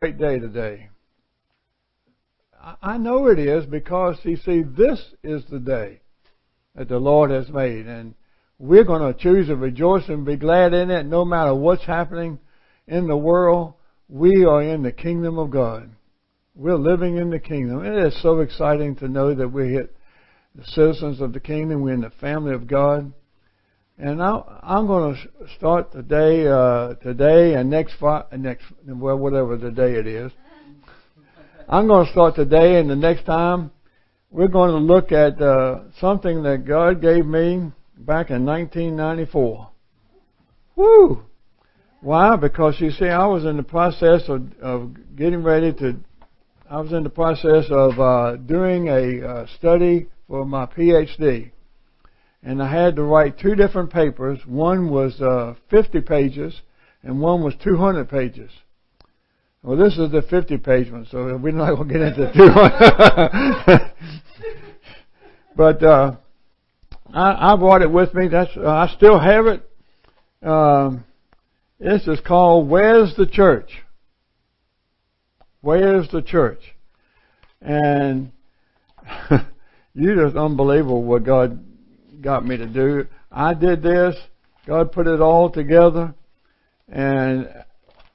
great day today. I know it is because you see, this is the day that the Lord has made, and we're going to choose to rejoice and be glad in it, no matter what's happening in the world. We are in the kingdom of God. We're living in the kingdom. It is so exciting to know that we're the citizens of the kingdom. We're in the family of God. And I'm going to start today, uh, today and next, next, well, whatever the day it is. I'm going to start today and the next time we're going to look at uh, something that God gave me back in 1994. Woo! Why? Because you see, I was in the process of, of getting ready to. I was in the process of uh, doing a uh, study for my PhD and I had to write two different papers. One was uh, 50 pages, and one was 200 pages. Well, this is the 50 page one, so we're not going to get into 200. but uh, I, I brought it with me. That's uh, I still have it. Um, this is called "Where's the Church?" Where's the church? And you just unbelievable what God got me to do. I did this. God put it all together. And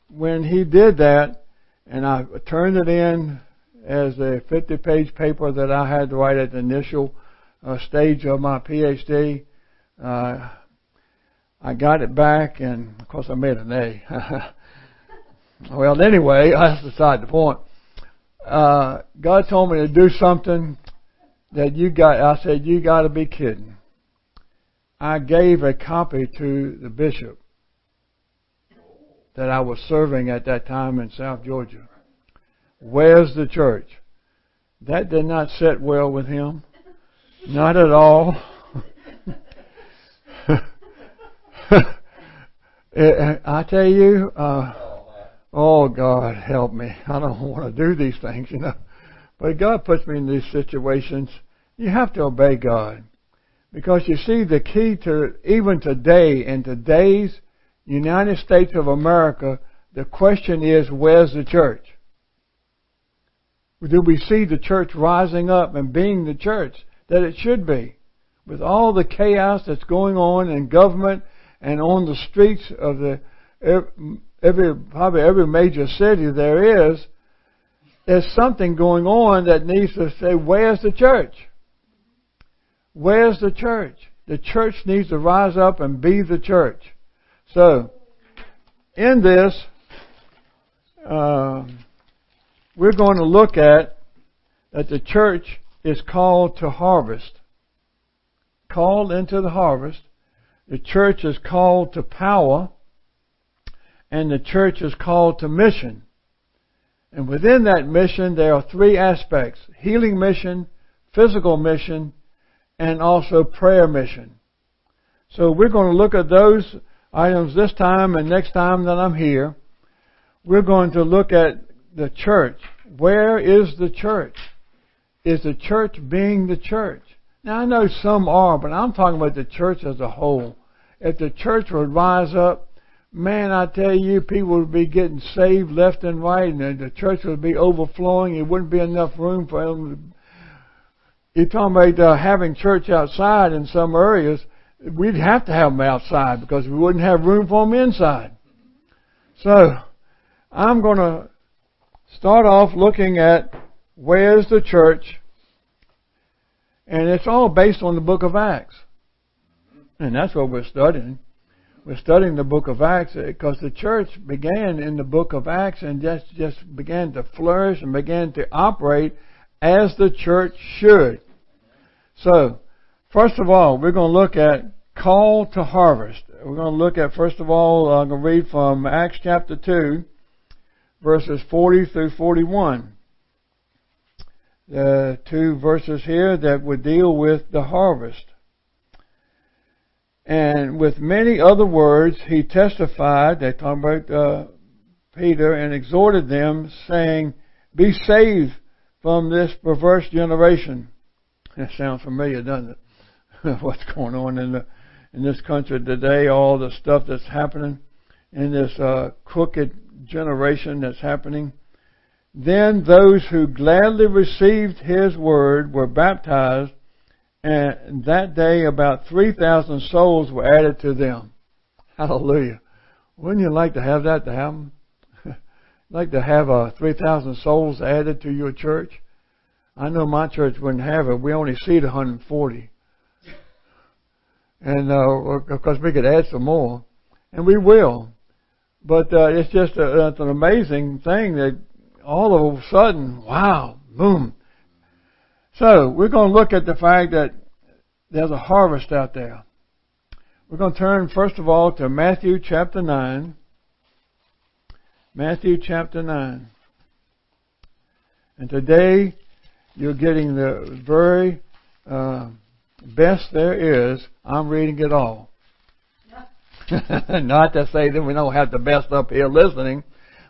when He did that, and I turned it in as a 50 page paper that I had to write at the initial uh, stage of my PhD, uh, I got it back, and of course I made an A. well, anyway, that's beside the point. Uh, God told me to do something that you got. I said, "You got to be kidding." I gave a copy to the bishop that I was serving at that time in South Georgia. Where's the church? That did not sit well with him. Not at all. I tell you, uh, oh God, help me. I don't want to do these things, you know. But God puts me in these situations. You have to obey God. Because you see, the key to even today, in today's United States of America, the question is, where's the church? Do we see the church rising up and being the church that it should be? With all the chaos that's going on in government and on the streets of the every probably every major city there is, there's something going on that needs to say, where's the church? Where's the church? The church needs to rise up and be the church. So, in this, uh, we're going to look at that the church is called to harvest. Called into the harvest. The church is called to power. And the church is called to mission. And within that mission, there are three aspects healing mission, physical mission, and also prayer mission. So we're going to look at those items this time and next time that I'm here. We're going to look at the church. Where is the church? Is the church being the church? Now I know some are, but I'm talking about the church as a whole. If the church would rise up, man, I tell you, people would be getting saved left and right, and the church would be overflowing. It wouldn't be enough room for them you're talking about uh, having church outside in some areas. We'd have to have them outside because we wouldn't have room for them inside. So, I'm going to start off looking at where's the church, and it's all based on the book of Acts. And that's what we're studying. We're studying the book of Acts because the church began in the book of Acts and just, just began to flourish and began to operate as the church should. So, first of all, we're going to look at call to harvest. We're going to look at, first of all, I'm going to read from Acts chapter 2, verses 40 through 41. The two verses here that would deal with the harvest. And with many other words, he testified, they talk about uh, Peter, and exhorted them, saying, Be saved from this perverse generation. That sounds familiar, doesn't it? What's going on in the in this country today, all the stuff that's happening in this uh, crooked generation that's happening. Then those who gladly received his word were baptized, and that day about 3,000 souls were added to them. Hallelujah. Wouldn't you like to have that to happen? Like to have uh, 3,000 souls added to your church? I know my church wouldn't have it. We only seat 140. And, uh, of course we could add some more. And we will. But, uh, it's just a, it's an amazing thing that all of a sudden, wow, boom. So, we're going to look at the fact that there's a harvest out there. We're going to turn first of all to Matthew chapter 9. Matthew chapter 9. And today you're getting the very uh, best there is. I'm reading it all. Not to say that we don't have the best up here listening.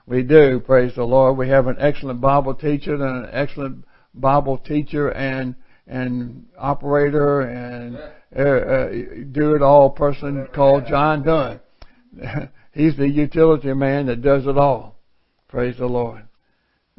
We do, praise the Lord. We have an excellent Bible teacher and an excellent Bible teacher and and operator and uh, uh, do it all person called John Dunn. He's the utility man that does it all. Praise the Lord.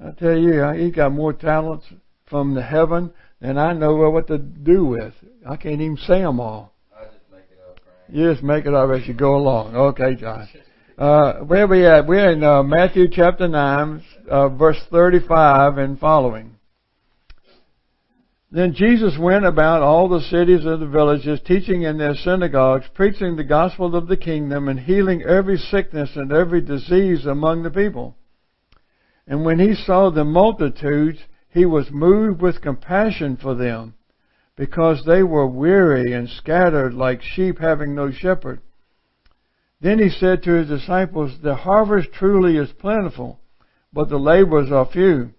I tell you, he's got more talents from the heaven than I know what to do with. I can't even say them all. I just make it up. You just make it up as you go along. Okay, John. Uh, where we at? We're in uh, Matthew chapter 9, uh, verse 35 and following. Then Jesus went about all the cities and the villages, teaching in their synagogues, preaching the gospel of the kingdom, and healing every sickness and every disease among the people. And when he saw the multitudes, he was moved with compassion for them, because they were weary and scattered like sheep having no shepherd. Then he said to his disciples, The harvest truly is plentiful, but the laborers are few.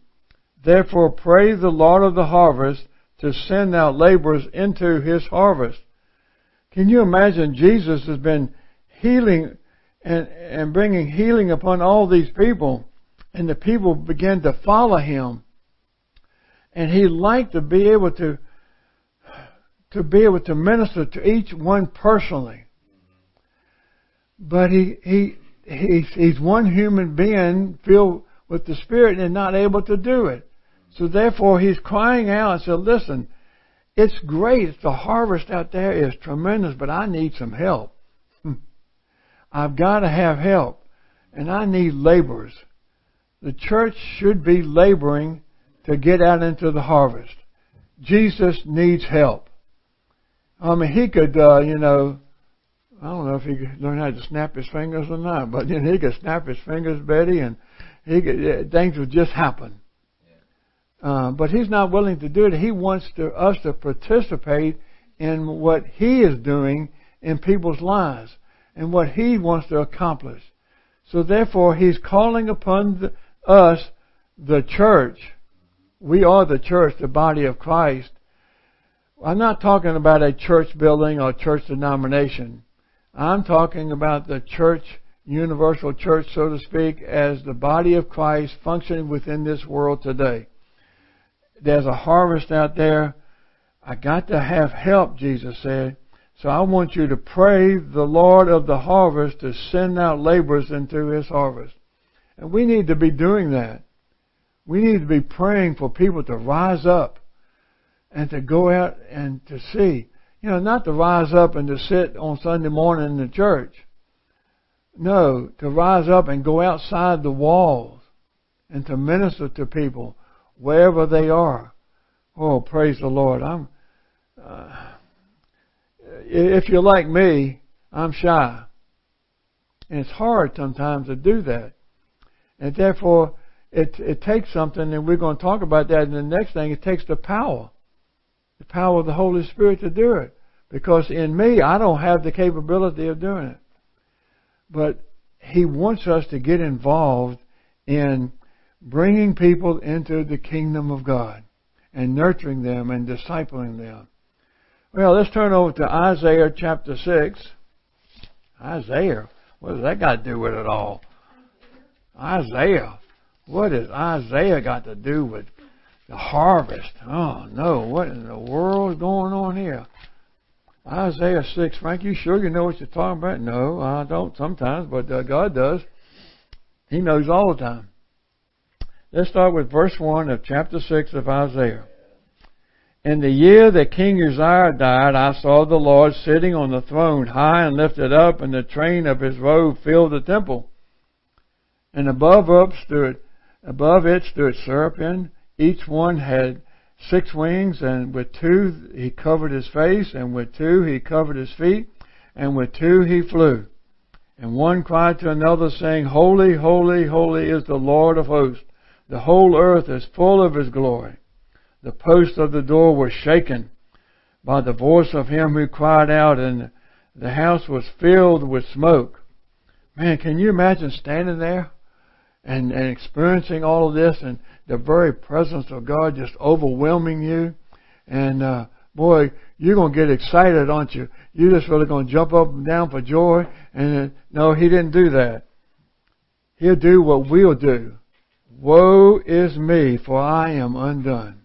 Therefore pray the Lord of the harvest to send out laborers into his harvest. Can you imagine Jesus has been healing and, and bringing healing upon all these people and the people began to follow him. And he liked to be able to, to be able to minister to each one personally. But he, he, he's, he's one human being filled with the Spirit and not able to do it. So therefore, he's crying out and said, listen, it's great. The harvest out there is tremendous, but I need some help. I've got to have help. And I need laborers. The church should be laboring to get out into the harvest. Jesus needs help. I mean, he could, uh, you know, I don't know if he could learn how to snap his fingers or not, but you know, he could snap his fingers, Betty, and he could, things would just happen. Uh, but he's not willing to do it. He wants to, us to participate in what he is doing in people's lives and what he wants to accomplish. So therefore, he's calling upon the, us, the church. We are the church, the body of Christ. I'm not talking about a church building or church denomination. I'm talking about the church, universal church, so to speak, as the body of Christ functioning within this world today there's a harvest out there. I got to have help, Jesus said. So I want you to pray the Lord of the harvest to send out laborers into his harvest. And we need to be doing that. We need to be praying for people to rise up and to go out and to see. You know, not to rise up and to sit on Sunday morning in the church. No, to rise up and go outside the walls and to minister to people wherever they are. Oh, praise the Lord. I'm, uh, if you're like me, I'm shy. And it's hard sometimes to do that. And therefore, it, it takes something, and we're going to talk about that in the next thing. It takes the power. The power of the Holy Spirit to do it. Because in me, I don't have the capability of doing it. But He wants us to get involved in bringing people into the kingdom of God and nurturing them and discipling them. Well, let's turn over to Isaiah chapter 6. Isaiah? What does that got to do with it all? Isaiah. What has Isaiah got to do with the harvest? Oh no, what in the world is going on here? Isaiah 6. Frank, you sure you know what you're talking about? No, I don't sometimes, but uh, God does. He knows all the time. Let's start with verse 1 of chapter 6 of Isaiah. In the year that King Uzziah died, I saw the Lord sitting on the throne, high and lifted up, and the train of his robe filled the temple. And above up stood, above it stood seraphim. Each one had six wings, and with two he covered his face, and with two he covered his feet, and with two he flew. And one cried to another, saying, Holy, holy, holy is the Lord of hosts. The whole earth is full of his glory. The posts of the door were shaken by the voice of him who cried out, and the house was filled with smoke. Man, can you imagine standing there and, and experiencing all of this and the very presence of God just overwhelming you? And, uh, boy, you're going to get excited, aren't you? You're just really going to jump up and down for joy. And uh, no, he didn't do that. He'll do what we'll do. Woe is me, for I am undone.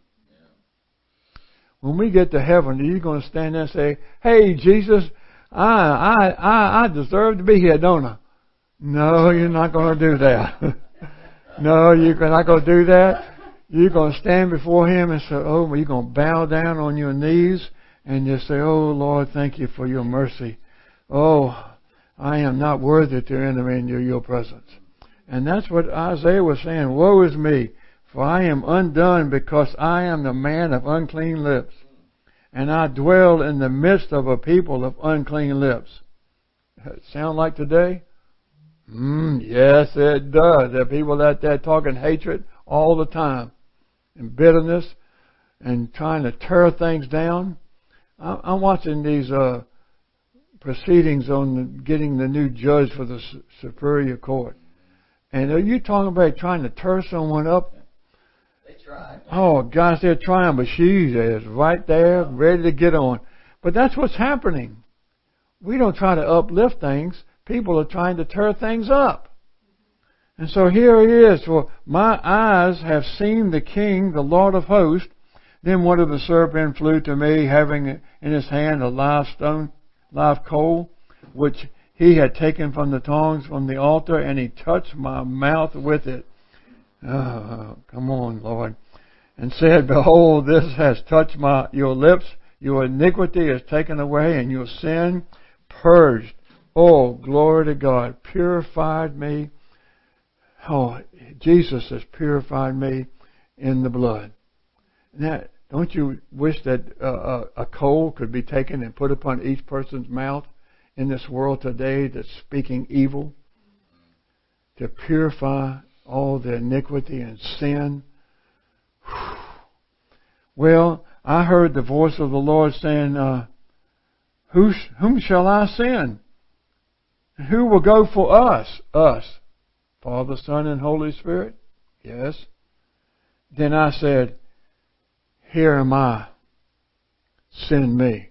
When we get to heaven, are you going to stand there and say, "Hey, Jesus, I I I, I deserve to be here, don't I?" No, you're not going to do that. no, you're not going to do that. You're going to stand before Him and say, "Oh, you're going to bow down on your knees and just say, "Oh Lord, thank you for your mercy. Oh, I am not worthy to enter into your presence." And that's what Isaiah was saying. Woe is me, for I am undone because I am the man of unclean lips. And I dwell in the midst of a people of unclean lips. Sound like today? Mm, yes, it does. There are people out there talking hatred all the time and bitterness and trying to tear things down. I'm watching these uh, proceedings on getting the new judge for the Superior Court. And are you talking about trying to tear someone up? They try. Oh gosh, they're trying, but she is right there, ready to get on. But that's what's happening. We don't try to uplift things. People are trying to tear things up. And so here it is. For my eyes have seen the King, the Lord of hosts. Then one of the serpents flew to me, having in his hand a live stone, live coal, which he had taken from the tongs from the altar, and he touched my mouth with it. Oh, come on, Lord. And said, Behold, this has touched my, your lips. Your iniquity is taken away, and your sin purged. Oh, glory to God. Purified me. Oh, Jesus has purified me in the blood. Now, don't you wish that uh, a coal could be taken and put upon each person's mouth? In this world today that's speaking evil, to purify all the iniquity and sin. Well, I heard the voice of the Lord saying, uh, who, whom shall I send? Who will go for us? Us. Father, Son, and Holy Spirit? Yes. Then I said, Here am I. Send me.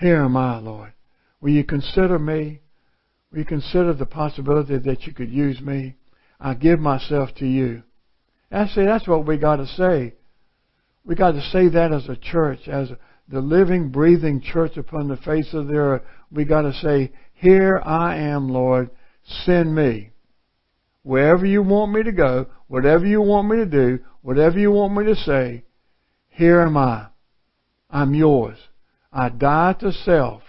Here am I, Lord. Will you consider me? Will you consider the possibility that you could use me? I give myself to you. And I say that's what we got to say. We got to say that as a church, as the living, breathing church upon the face of the earth. We got to say, "Here I am, Lord. Send me. Wherever you want me to go, whatever you want me to do, whatever you want me to say, here am I. I'm yours. I die to self.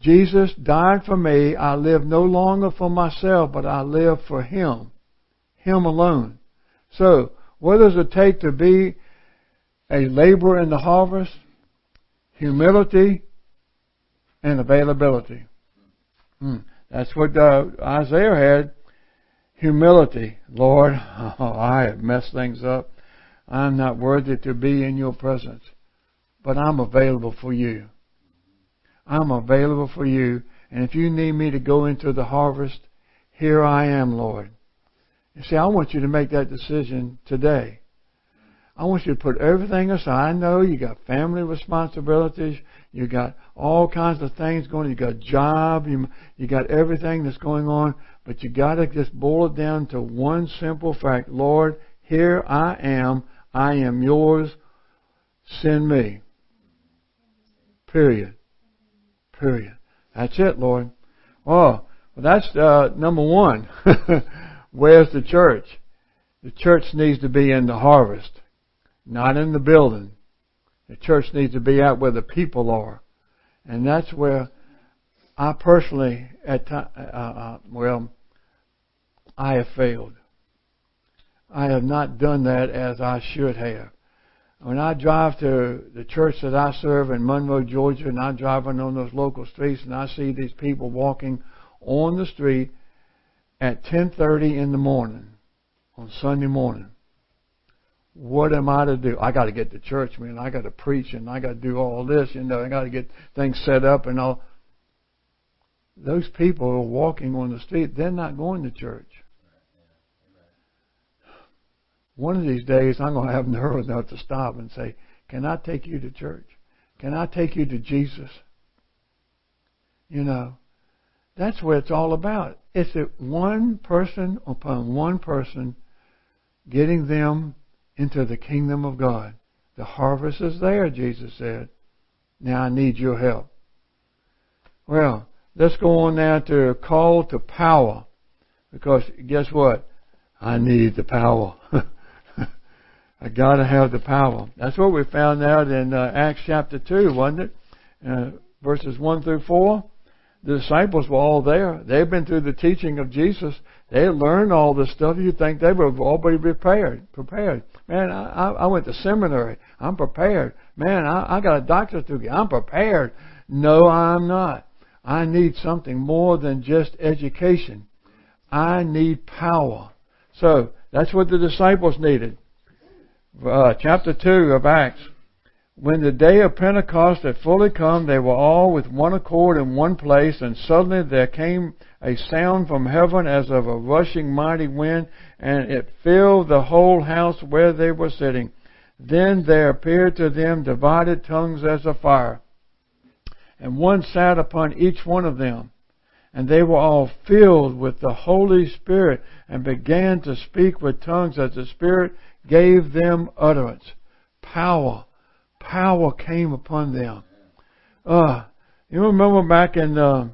Jesus died for me. I live no longer for myself, but I live for Him. Him alone. So, what does it take to be a laborer in the harvest? Humility and availability. Hmm. That's what uh, Isaiah had. Humility. Lord, oh, I have messed things up. I'm not worthy to be in your presence, but I'm available for you. I'm available for you. And if you need me to go into the harvest, here I am, Lord. You see, I want you to make that decision today. I want you to put everything aside. I know you got family responsibilities. You got all kinds of things going. You got a job. You, you got everything that's going on. But you got to just boil it down to one simple fact. Lord, here I am. I am yours. Send me. Period. Period. That's it, Lord. Oh, well, that's uh, number one. Where's the church? The church needs to be in the harvest, not in the building. The church needs to be out where the people are. And that's where I personally, at time, uh, uh, well, I have failed. I have not done that as I should have. When I drive to the church that I serve in Monroe, Georgia, and I'm driving on those local streets and I see these people walking on the street at 10:30 in the morning on Sunday morning. What am I to do? I got to get to church, man. I got to preach and I got to do all this, you know. I got to get things set up and all. Those people are walking on the street. They're not going to church. One of these days, I'm going to have nerve enough to stop and say, Can I take you to church? Can I take you to Jesus? You know, that's what it's all about. It's one person upon one person getting them into the kingdom of God. The harvest is there, Jesus said. Now I need your help. Well, let's go on now to call to power. Because guess what? I need the power. I got to have the power. That's what we found out in uh, Acts chapter 2, wasn't it? Uh, verses 1 through 4. The disciples were all there. They've been through the teaching of Jesus. They learned all this stuff. You think they were already prepared. Prepared. Man, I, I went to seminary. I'm prepared. Man, I, I got a doctorate degree. I'm prepared. No, I'm not. I need something more than just education. I need power. So, that's what the disciples needed uh, chapter 2 of Acts. When the day of Pentecost had fully come, they were all with one accord in one place, and suddenly there came a sound from heaven as of a rushing mighty wind, and it filled the whole house where they were sitting. Then there appeared to them divided tongues as of fire, and one sat upon each one of them. And they were all filled with the Holy Spirit and began to speak with tongues as the Spirit gave them utterance. Power. Power came upon them. Uh, you remember back in uh,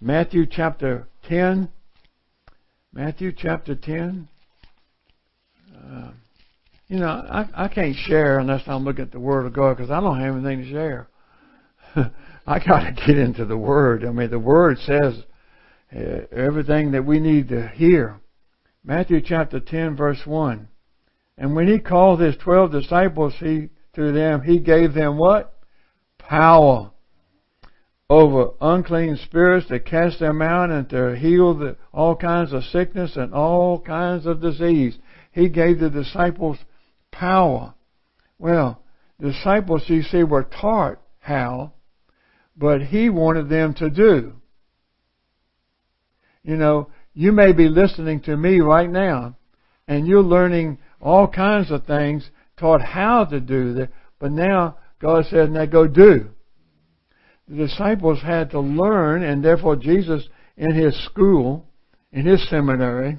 Matthew chapter 10? Matthew chapter 10? Uh, you know, I, I can't share unless I'm looking at the Word of God because I don't have anything to share. I got to get into the Word. I mean, the Word says uh, everything that we need to hear. Matthew chapter 10, verse 1. And when he called his twelve disciples, he to them he gave them what? Power over unclean spirits to cast them out and to heal the, all kinds of sickness and all kinds of disease. He gave the disciples power. Well, disciples, you see, were taught how, but he wanted them to do. You know, you may be listening to me right now, and you're learning all kinds of things, taught how to do that, but now God said, now go do. The disciples had to learn, and therefore Jesus, in his school, in his seminary,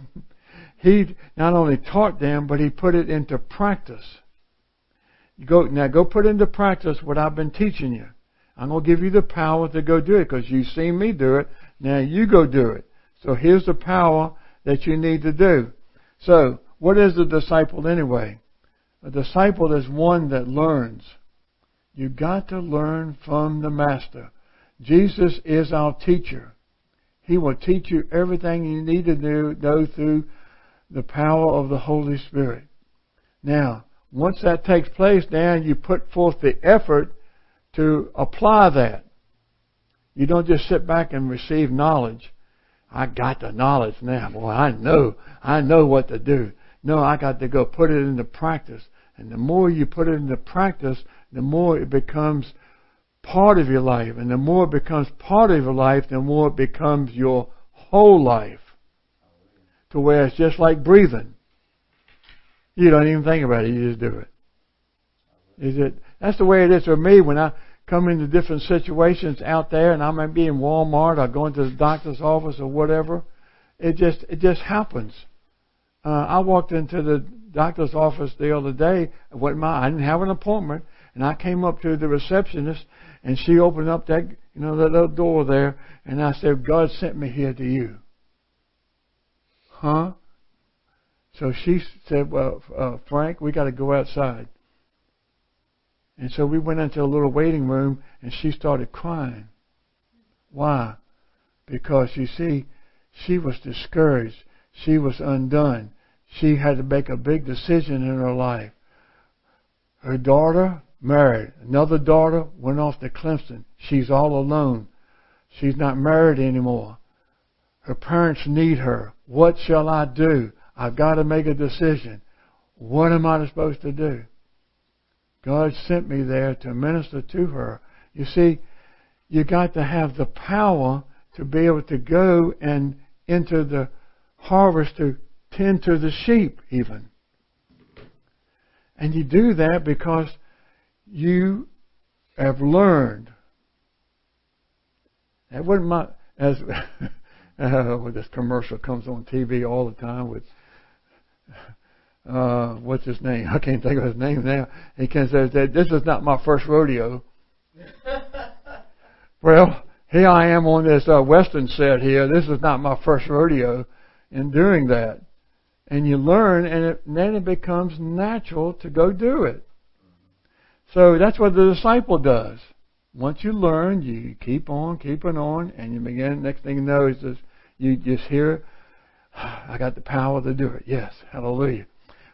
he not only taught them, but he put it into practice. Go, now go put into practice what I've been teaching you. I'm going to give you the power to go do it because you've seen me do it. Now you go do it. So here's the power that you need to do. So what is a disciple anyway? A disciple is one that learns. You've got to learn from the Master. Jesus is our teacher. He will teach you everything you need to do, know through the power of the Holy Spirit. Now, once that takes place, then you put forth the effort to apply that. You don't just sit back and receive knowledge. I got the knowledge now. Boy, I know, I know what to do. No, I got to go put it into practice. And the more you put it into practice, the more it becomes part of your life. And the more it becomes part of your life, the more it becomes your whole life. To where it's just like breathing. You don't even think about it, you just do it. Is it that's the way it is for me when I come into different situations out there and I might be in Walmart or going to the doctor's office or whatever. It just it just happens. Uh, I walked into the doctor's office the other day. What my I didn't have an appointment, and I came up to the receptionist, and she opened up that you know that little door there, and I said, "God sent me here to you." Huh? So she said, "Well, uh, Frank, we got to go outside." And so we went into a little waiting room, and she started crying. Why? Because you see, she was discouraged. She was undone. She had to make a big decision in her life. Her daughter married. Another daughter went off to Clemson. She's all alone. She's not married anymore. Her parents need her. What shall I do? I've got to make a decision. What am I supposed to do? God sent me there to minister to her. You see, you got to have the power to be able to go and enter the harvest to tend to the sheep even. And you do that because you have learned. That wasn't my as uh, this commercial comes on TV all the time with uh, what's his name? I can't think of his name now. He can say that this is not my first rodeo. well, here I am on this uh, western set here. This is not my first rodeo in doing that. And you learn, and, it, and then it becomes natural to go do it. So that's what the disciple does. Once you learn, you keep on, keeping on, and you begin. Next thing you know is just you just hear, I got the power to do it. Yes, hallelujah.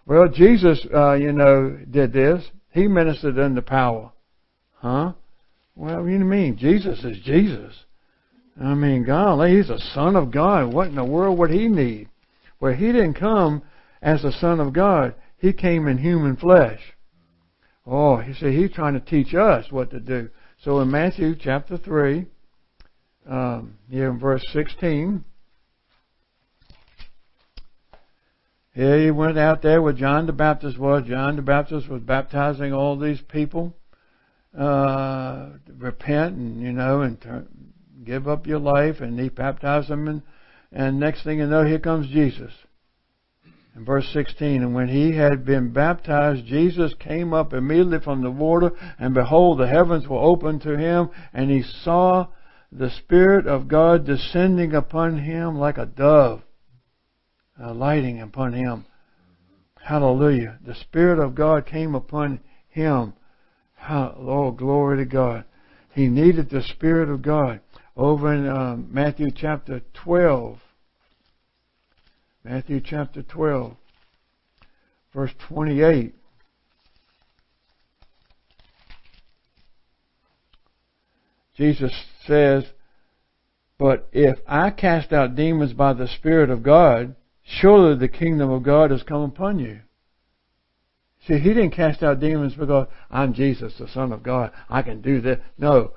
Well, Jesus, uh, you know, did this. He ministered in the power, huh? Well, you what I mean? Jesus is Jesus. I mean, golly, he's a son of God. What in the world would he need? Well, he didn't come as the son of God. He came in human flesh. Oh, he said he's trying to teach us what to do. So in Matthew chapter 3, um, here in verse 16, here he went out there where John the Baptist was. John the Baptist was baptizing all these people. Uh, repent and, you know, and turn, give up your life and he baptized them and, and next thing you know, here comes Jesus. In verse 16, and when he had been baptized, Jesus came up immediately from the water, and behold, the heavens were opened to him, and he saw the Spirit of God descending upon him like a dove, uh, alighting upon him. Hallelujah. The Spirit of God came upon him. Oh, glory to God. He needed the Spirit of God. Over in uh, Matthew chapter 12, Matthew chapter 12, verse 28. Jesus says, But if I cast out demons by the Spirit of God, surely the kingdom of God has come upon you. See, he didn't cast out demons because I'm Jesus, the Son of God. I can do this. No,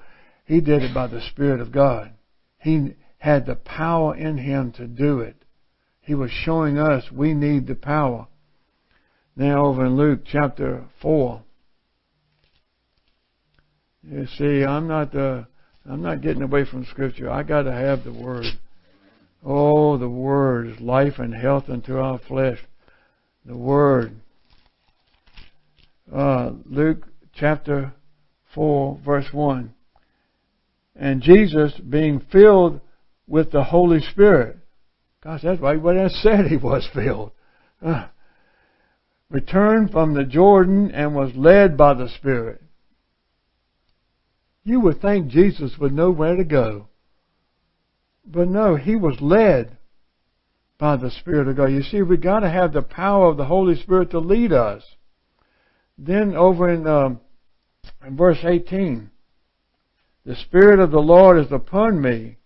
he did it by the Spirit of God. He had the power in him to do it. He was showing us we need the power. Now over in Luke chapter 4. You see, I'm not uh, I'm not getting away from scripture. I got to have the word. Oh, the word is life and health unto our flesh. The word. Uh, Luke chapter 4 verse 1. And Jesus being filled with the Holy Spirit Gosh, that's right what I said he was filled. Uh, returned from the Jordan and was led by the Spirit. You would think Jesus would know where to go. But no, he was led by the Spirit of God. You see, we've got to have the power of the Holy Spirit to lead us. Then over in, um, in verse 18, the Spirit of the Lord is upon me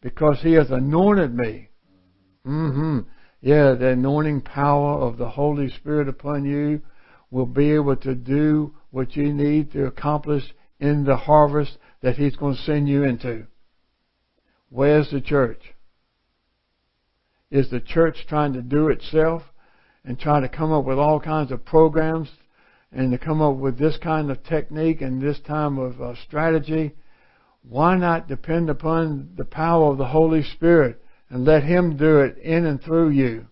because he has anointed me Mm-hmm. Yeah, the anointing power of the Holy Spirit upon you will be able to do what you need to accomplish in the harvest that He's going to send you into. Where's the church? Is the church trying to do itself and try to come up with all kinds of programs and to come up with this kind of technique and this time of uh, strategy? Why not depend upon the power of the Holy Spirit and let Him do it in and through you.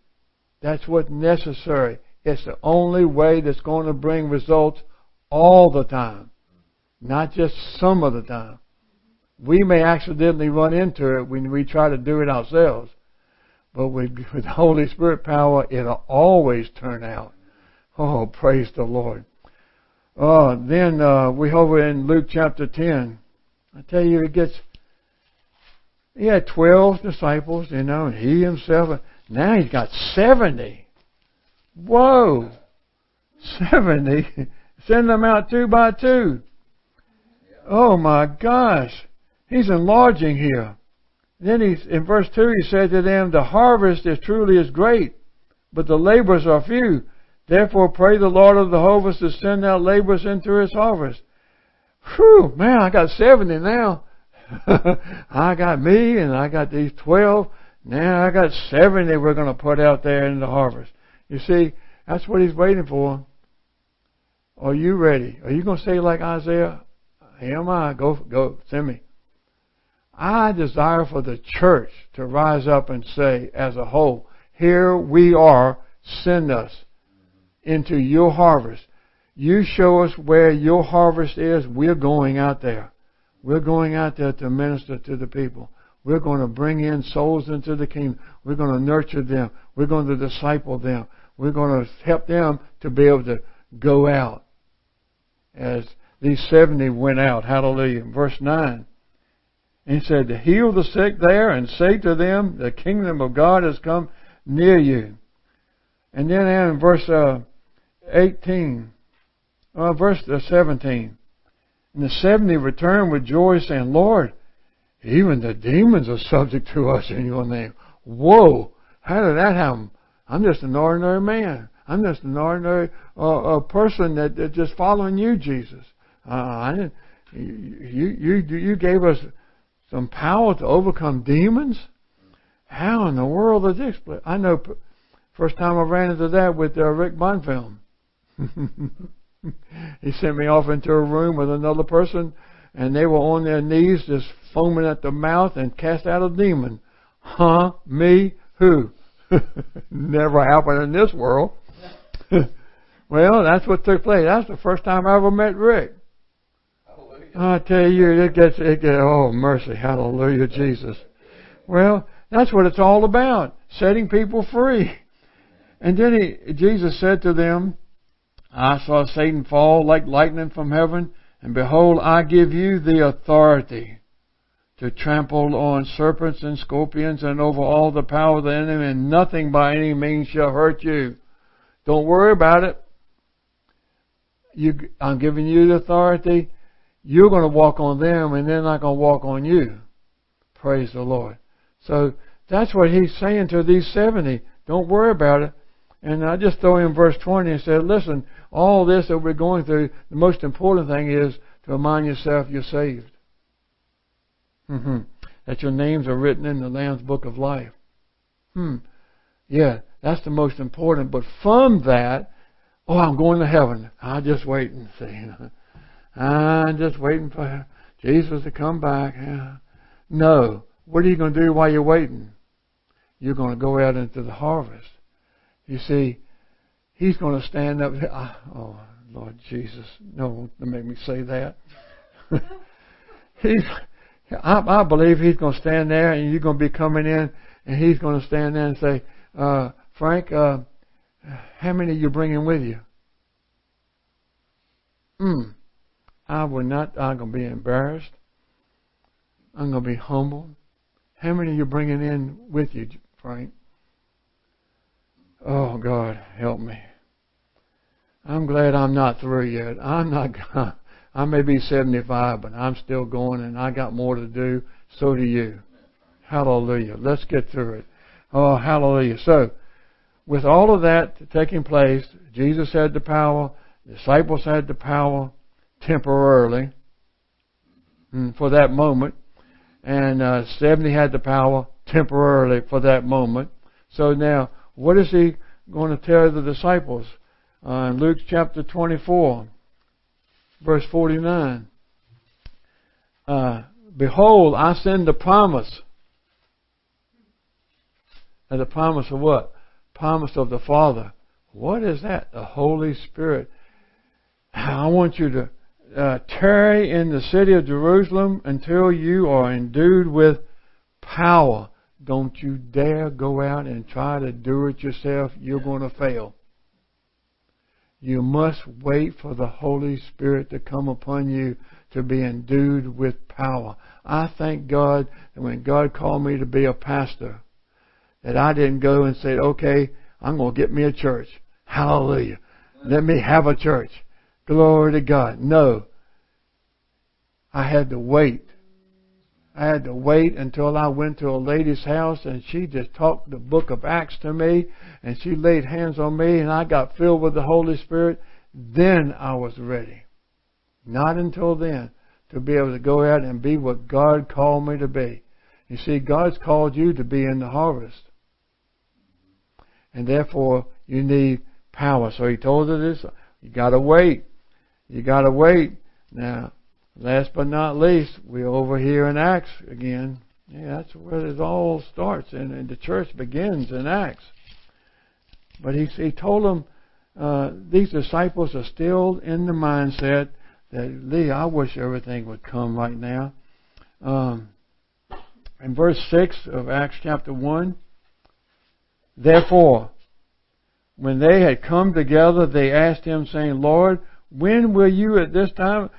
That's what's necessary. It's the only way that's going to bring results all the time, not just some of the time. We may accidentally run into it when we try to do it ourselves. But with, with Holy Spirit power, it'll always turn out. Oh, praise the Lord. Oh, then uh, we over in Luke chapter 10. I tell you, it gets. He had 12 disciples, you know, and he himself. Now he's got 70. Whoa! 70. Send them out two by two. Oh my gosh. He's enlarging here. Then he's, in verse 2 he said to them, The harvest is truly is great, but the laborers are few. Therefore pray the Lord of the harvest to send out laborers into his harvest. Whew, man, I got 70 now. I got me and I got these 12. Now I got 70 we're going to put out there in the harvest. You see, that's what he's waiting for. Are you ready? Are you going to say like Isaiah? Here am I. Go, go, send me. I desire for the church to rise up and say, as a whole, here we are, send us into your harvest. You show us where your harvest is, we're going out there. We're going out there to minister to the people. We're going to bring in souls into the kingdom. We're going to nurture them. We're going to disciple them. We're going to help them to be able to go out. As these 70 went out. Hallelujah. Verse 9. And he said, to heal the sick there and say to them, the kingdom of God has come near you. And then in verse uh, 18, uh, verse uh, 17, and the 70 returned with joy saying, Lord, even the demons are subject to us in your name. Whoa! How did that happen? I'm just an ordinary man. I'm just an ordinary uh, person that, that just following you, Jesus. Uh, I didn't, you, you, you gave us some power to overcome demons? How in the world is this? I know first time I ran into that with uh, Rick Bonfilm. he sent me off into a room with another person and they were on their knees just foaming at the mouth and cast out a demon. Huh? Me? Who? Never happened in this world. well, that's what took place. That's the first time I ever met Rick. I tell you, it gets, it gets, oh mercy, hallelujah, Jesus. Well, that's what it's all about, setting people free. And then he, Jesus said to them, I saw Satan fall like lightning from heaven, and behold, I give you the authority to trample on serpents and scorpions and over all the power of the enemy, and nothing by any means shall hurt you. Don't worry about it. You, I'm giving you the authority you're going to walk on them and they're not going to walk on you. Praise the Lord. So that's what he's saying to these 70. Don't worry about it. And I just throw in verse 20 and said, listen, all this that we're going through, the most important thing is to remind yourself you're saved. Mm-hmm. That your names are written in the Lamb's Book of Life. Hmm. Yeah, that's the most important. But from that, oh, I'm going to heaven. I'll just wait and see. I'm just waiting for Jesus to come back. No. What are you going to do while you're waiting? You're going to go out into the harvest. You see, He's going to stand up. Oh, Lord Jesus. No, don't make me say that. he's, I, I believe He's going to stand there and you're going to be coming in and He's going to stand there and say, uh, Frank, uh, how many are you bringing with you? Hmm. I will not, I'm going to be embarrassed. I'm going to be humble. How many are you bringing in with you, Frank? Oh, God, help me. I'm glad I'm not through yet. I'm not, I may be 75, but I'm still going and I got more to do. So do you. Hallelujah. Let's get through it. Oh, hallelujah. So, with all of that taking place, Jesus had the power, disciples had the power, temporarily mm, for that moment. And uh, 70 had the power temporarily for that moment. So now, what is he going to tell the disciples? Uh, in Luke chapter 24, verse 49. Uh, Behold, I send the promise. And the promise of what? Promise of the Father. What is that? The Holy Spirit. I want you to uh, tarry in the city of Jerusalem until you are endued with power. Don't you dare go out and try to do it yourself. You're going to fail. You must wait for the Holy Spirit to come upon you to be endued with power. I thank God that when God called me to be a pastor, that I didn't go and say, okay, I'm going to get me a church. Hallelujah. Let me have a church. Glory to God. No. I had to wait. I had to wait until I went to a lady's house and she just talked the book of Acts to me and she laid hands on me and I got filled with the Holy Spirit. Then I was ready. Not until then to be able to go out and be what God called me to be. You see, God's called you to be in the harvest. And therefore, you need power. So he told her this. You gotta wait. You gotta wait. Now, last but not least, we're over here in Acts again. Yeah, that's where it all starts, and, and the church begins in Acts. But he, he told them, uh, these disciples are still in the mindset that, Lee, I wish everything would come right now. Um, in verse 6 of Acts chapter 1, therefore, when they had come together, they asked him, saying, Lord, when will you at this time,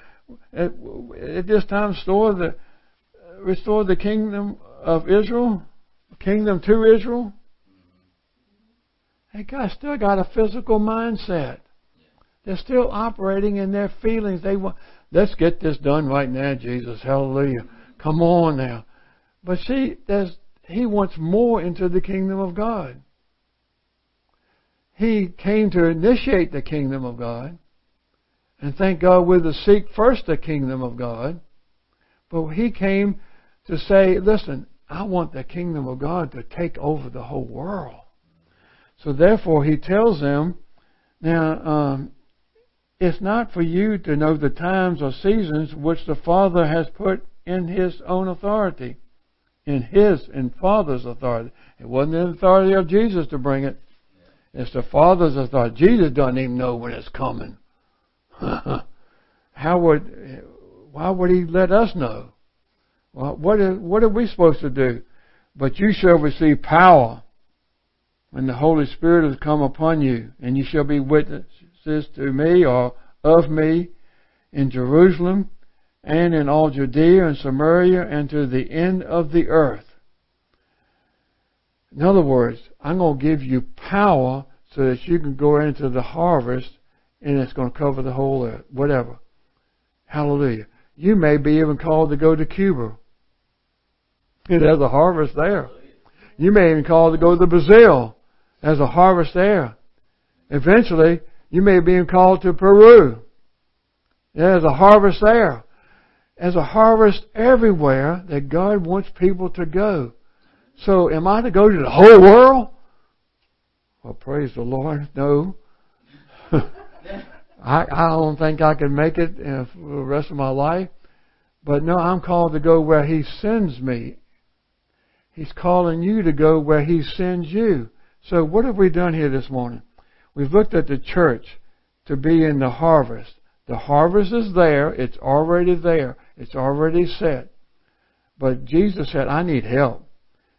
at, at this time, restore the, restore the kingdom of Israel? Kingdom to Israel? They got, still got a physical mindset. They're still operating in their feelings. They want, let's get this done right now, Jesus. Hallelujah. Come on now. But see, there's, he wants more into the kingdom of God. He came to initiate the kingdom of God. And thank God we're to seek first the kingdom of God. But he came to say, listen, I want the kingdom of God to take over the whole world. So therefore he tells them, now, um, it's not for you to know the times or seasons which the Father has put in His own authority. In His and Father's authority. It wasn't the authority of Jesus to bring it. It's the Father's authority. Jesus doesn't even know when it's coming. How would, why would He let us know? Well, what are, what are we supposed to do? But you shall receive power when the Holy Spirit has come upon you, and you shall be witnesses to me or of me in Jerusalem and in all Judea and Samaria and to the end of the earth. In other words, I'm going to give you power so that you can go into the harvest and it's going to cover the whole earth, whatever. Hallelujah. You may be even called to go to Cuba. There's a harvest there. You may even called to go to Brazil. There's a harvest there. Eventually, you may be called to Peru. There's a harvest there. There's a harvest everywhere that God wants people to go. So am I to go to the whole world? Well, praise the Lord. No. I, I don't think I can make it uh, for the rest of my life. But no, I'm called to go where He sends me. He's calling you to go where He sends you. So what have we done here this morning? We've looked at the church to be in the harvest. The harvest is there. It's already there. It's already set. But Jesus said, I need help.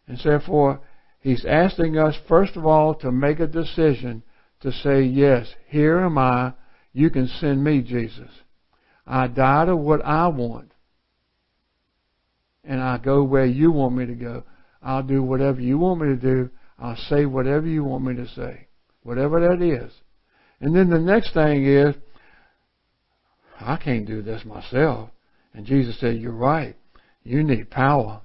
And therefore, He's asking us, first of all, to make a decision to say, Yes, here am I. You can send me, Jesus. I die to what I want. And I go where you want me to go. I'll do whatever you want me to do. I'll say whatever you want me to say. Whatever that is. And then the next thing is, I can't do this myself. And Jesus said, You're right. You need power.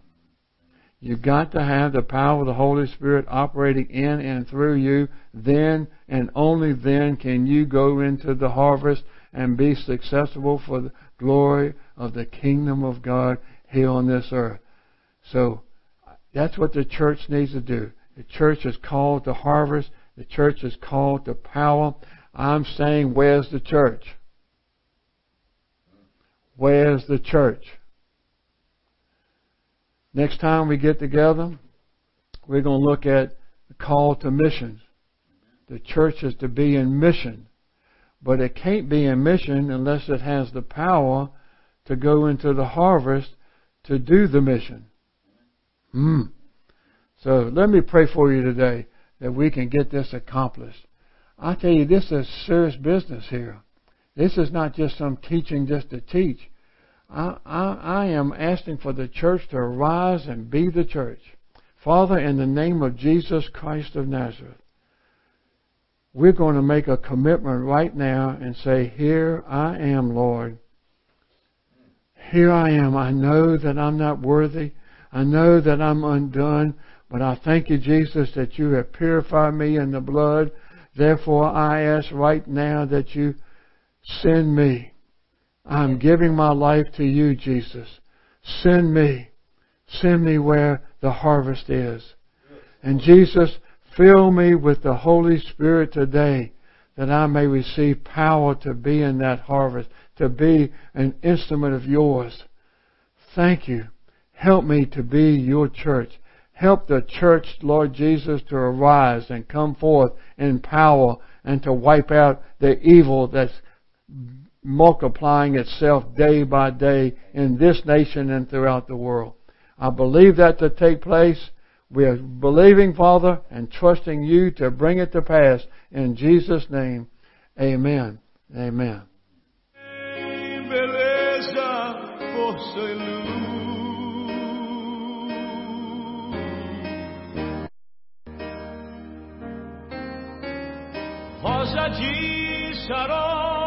You've got to have the power of the Holy Spirit operating in and through you. Then and only then can you go into the harvest and be successful for the glory of the kingdom of God here on this earth. So that's what the church needs to do. The church is called to harvest. The church is called to power. I'm saying, where's the church? Where's the church? Next time we get together, we're going to look at the call to missions. The church is to be in mission, but it can't be in mission unless it has the power to go into the harvest to do the mission. Hmm. So let me pray for you today that we can get this accomplished. I tell you, this is serious business here. This is not just some teaching just to teach. I, I, I am asking for the church to arise and be the church. Father, in the name of Jesus Christ of Nazareth, we're going to make a commitment right now and say, Here I am, Lord. Here I am. I know that I'm not worthy. I know that I'm undone. But I thank you, Jesus, that you have purified me in the blood. Therefore, I ask right now that you send me. I'm giving my life to you, Jesus. Send me. Send me where the harvest is. And Jesus, fill me with the Holy Spirit today that I may receive power to be in that harvest, to be an instrument of yours. Thank you. Help me to be your church. Help the church, Lord Jesus, to arise and come forth in power and to wipe out the evil that's multiplying itself day by day in this nation and throughout the world. I believe that to take place. We are believing, Father, and trusting you to bring it to pass. In Jesus' name, amen. Amen. rosa de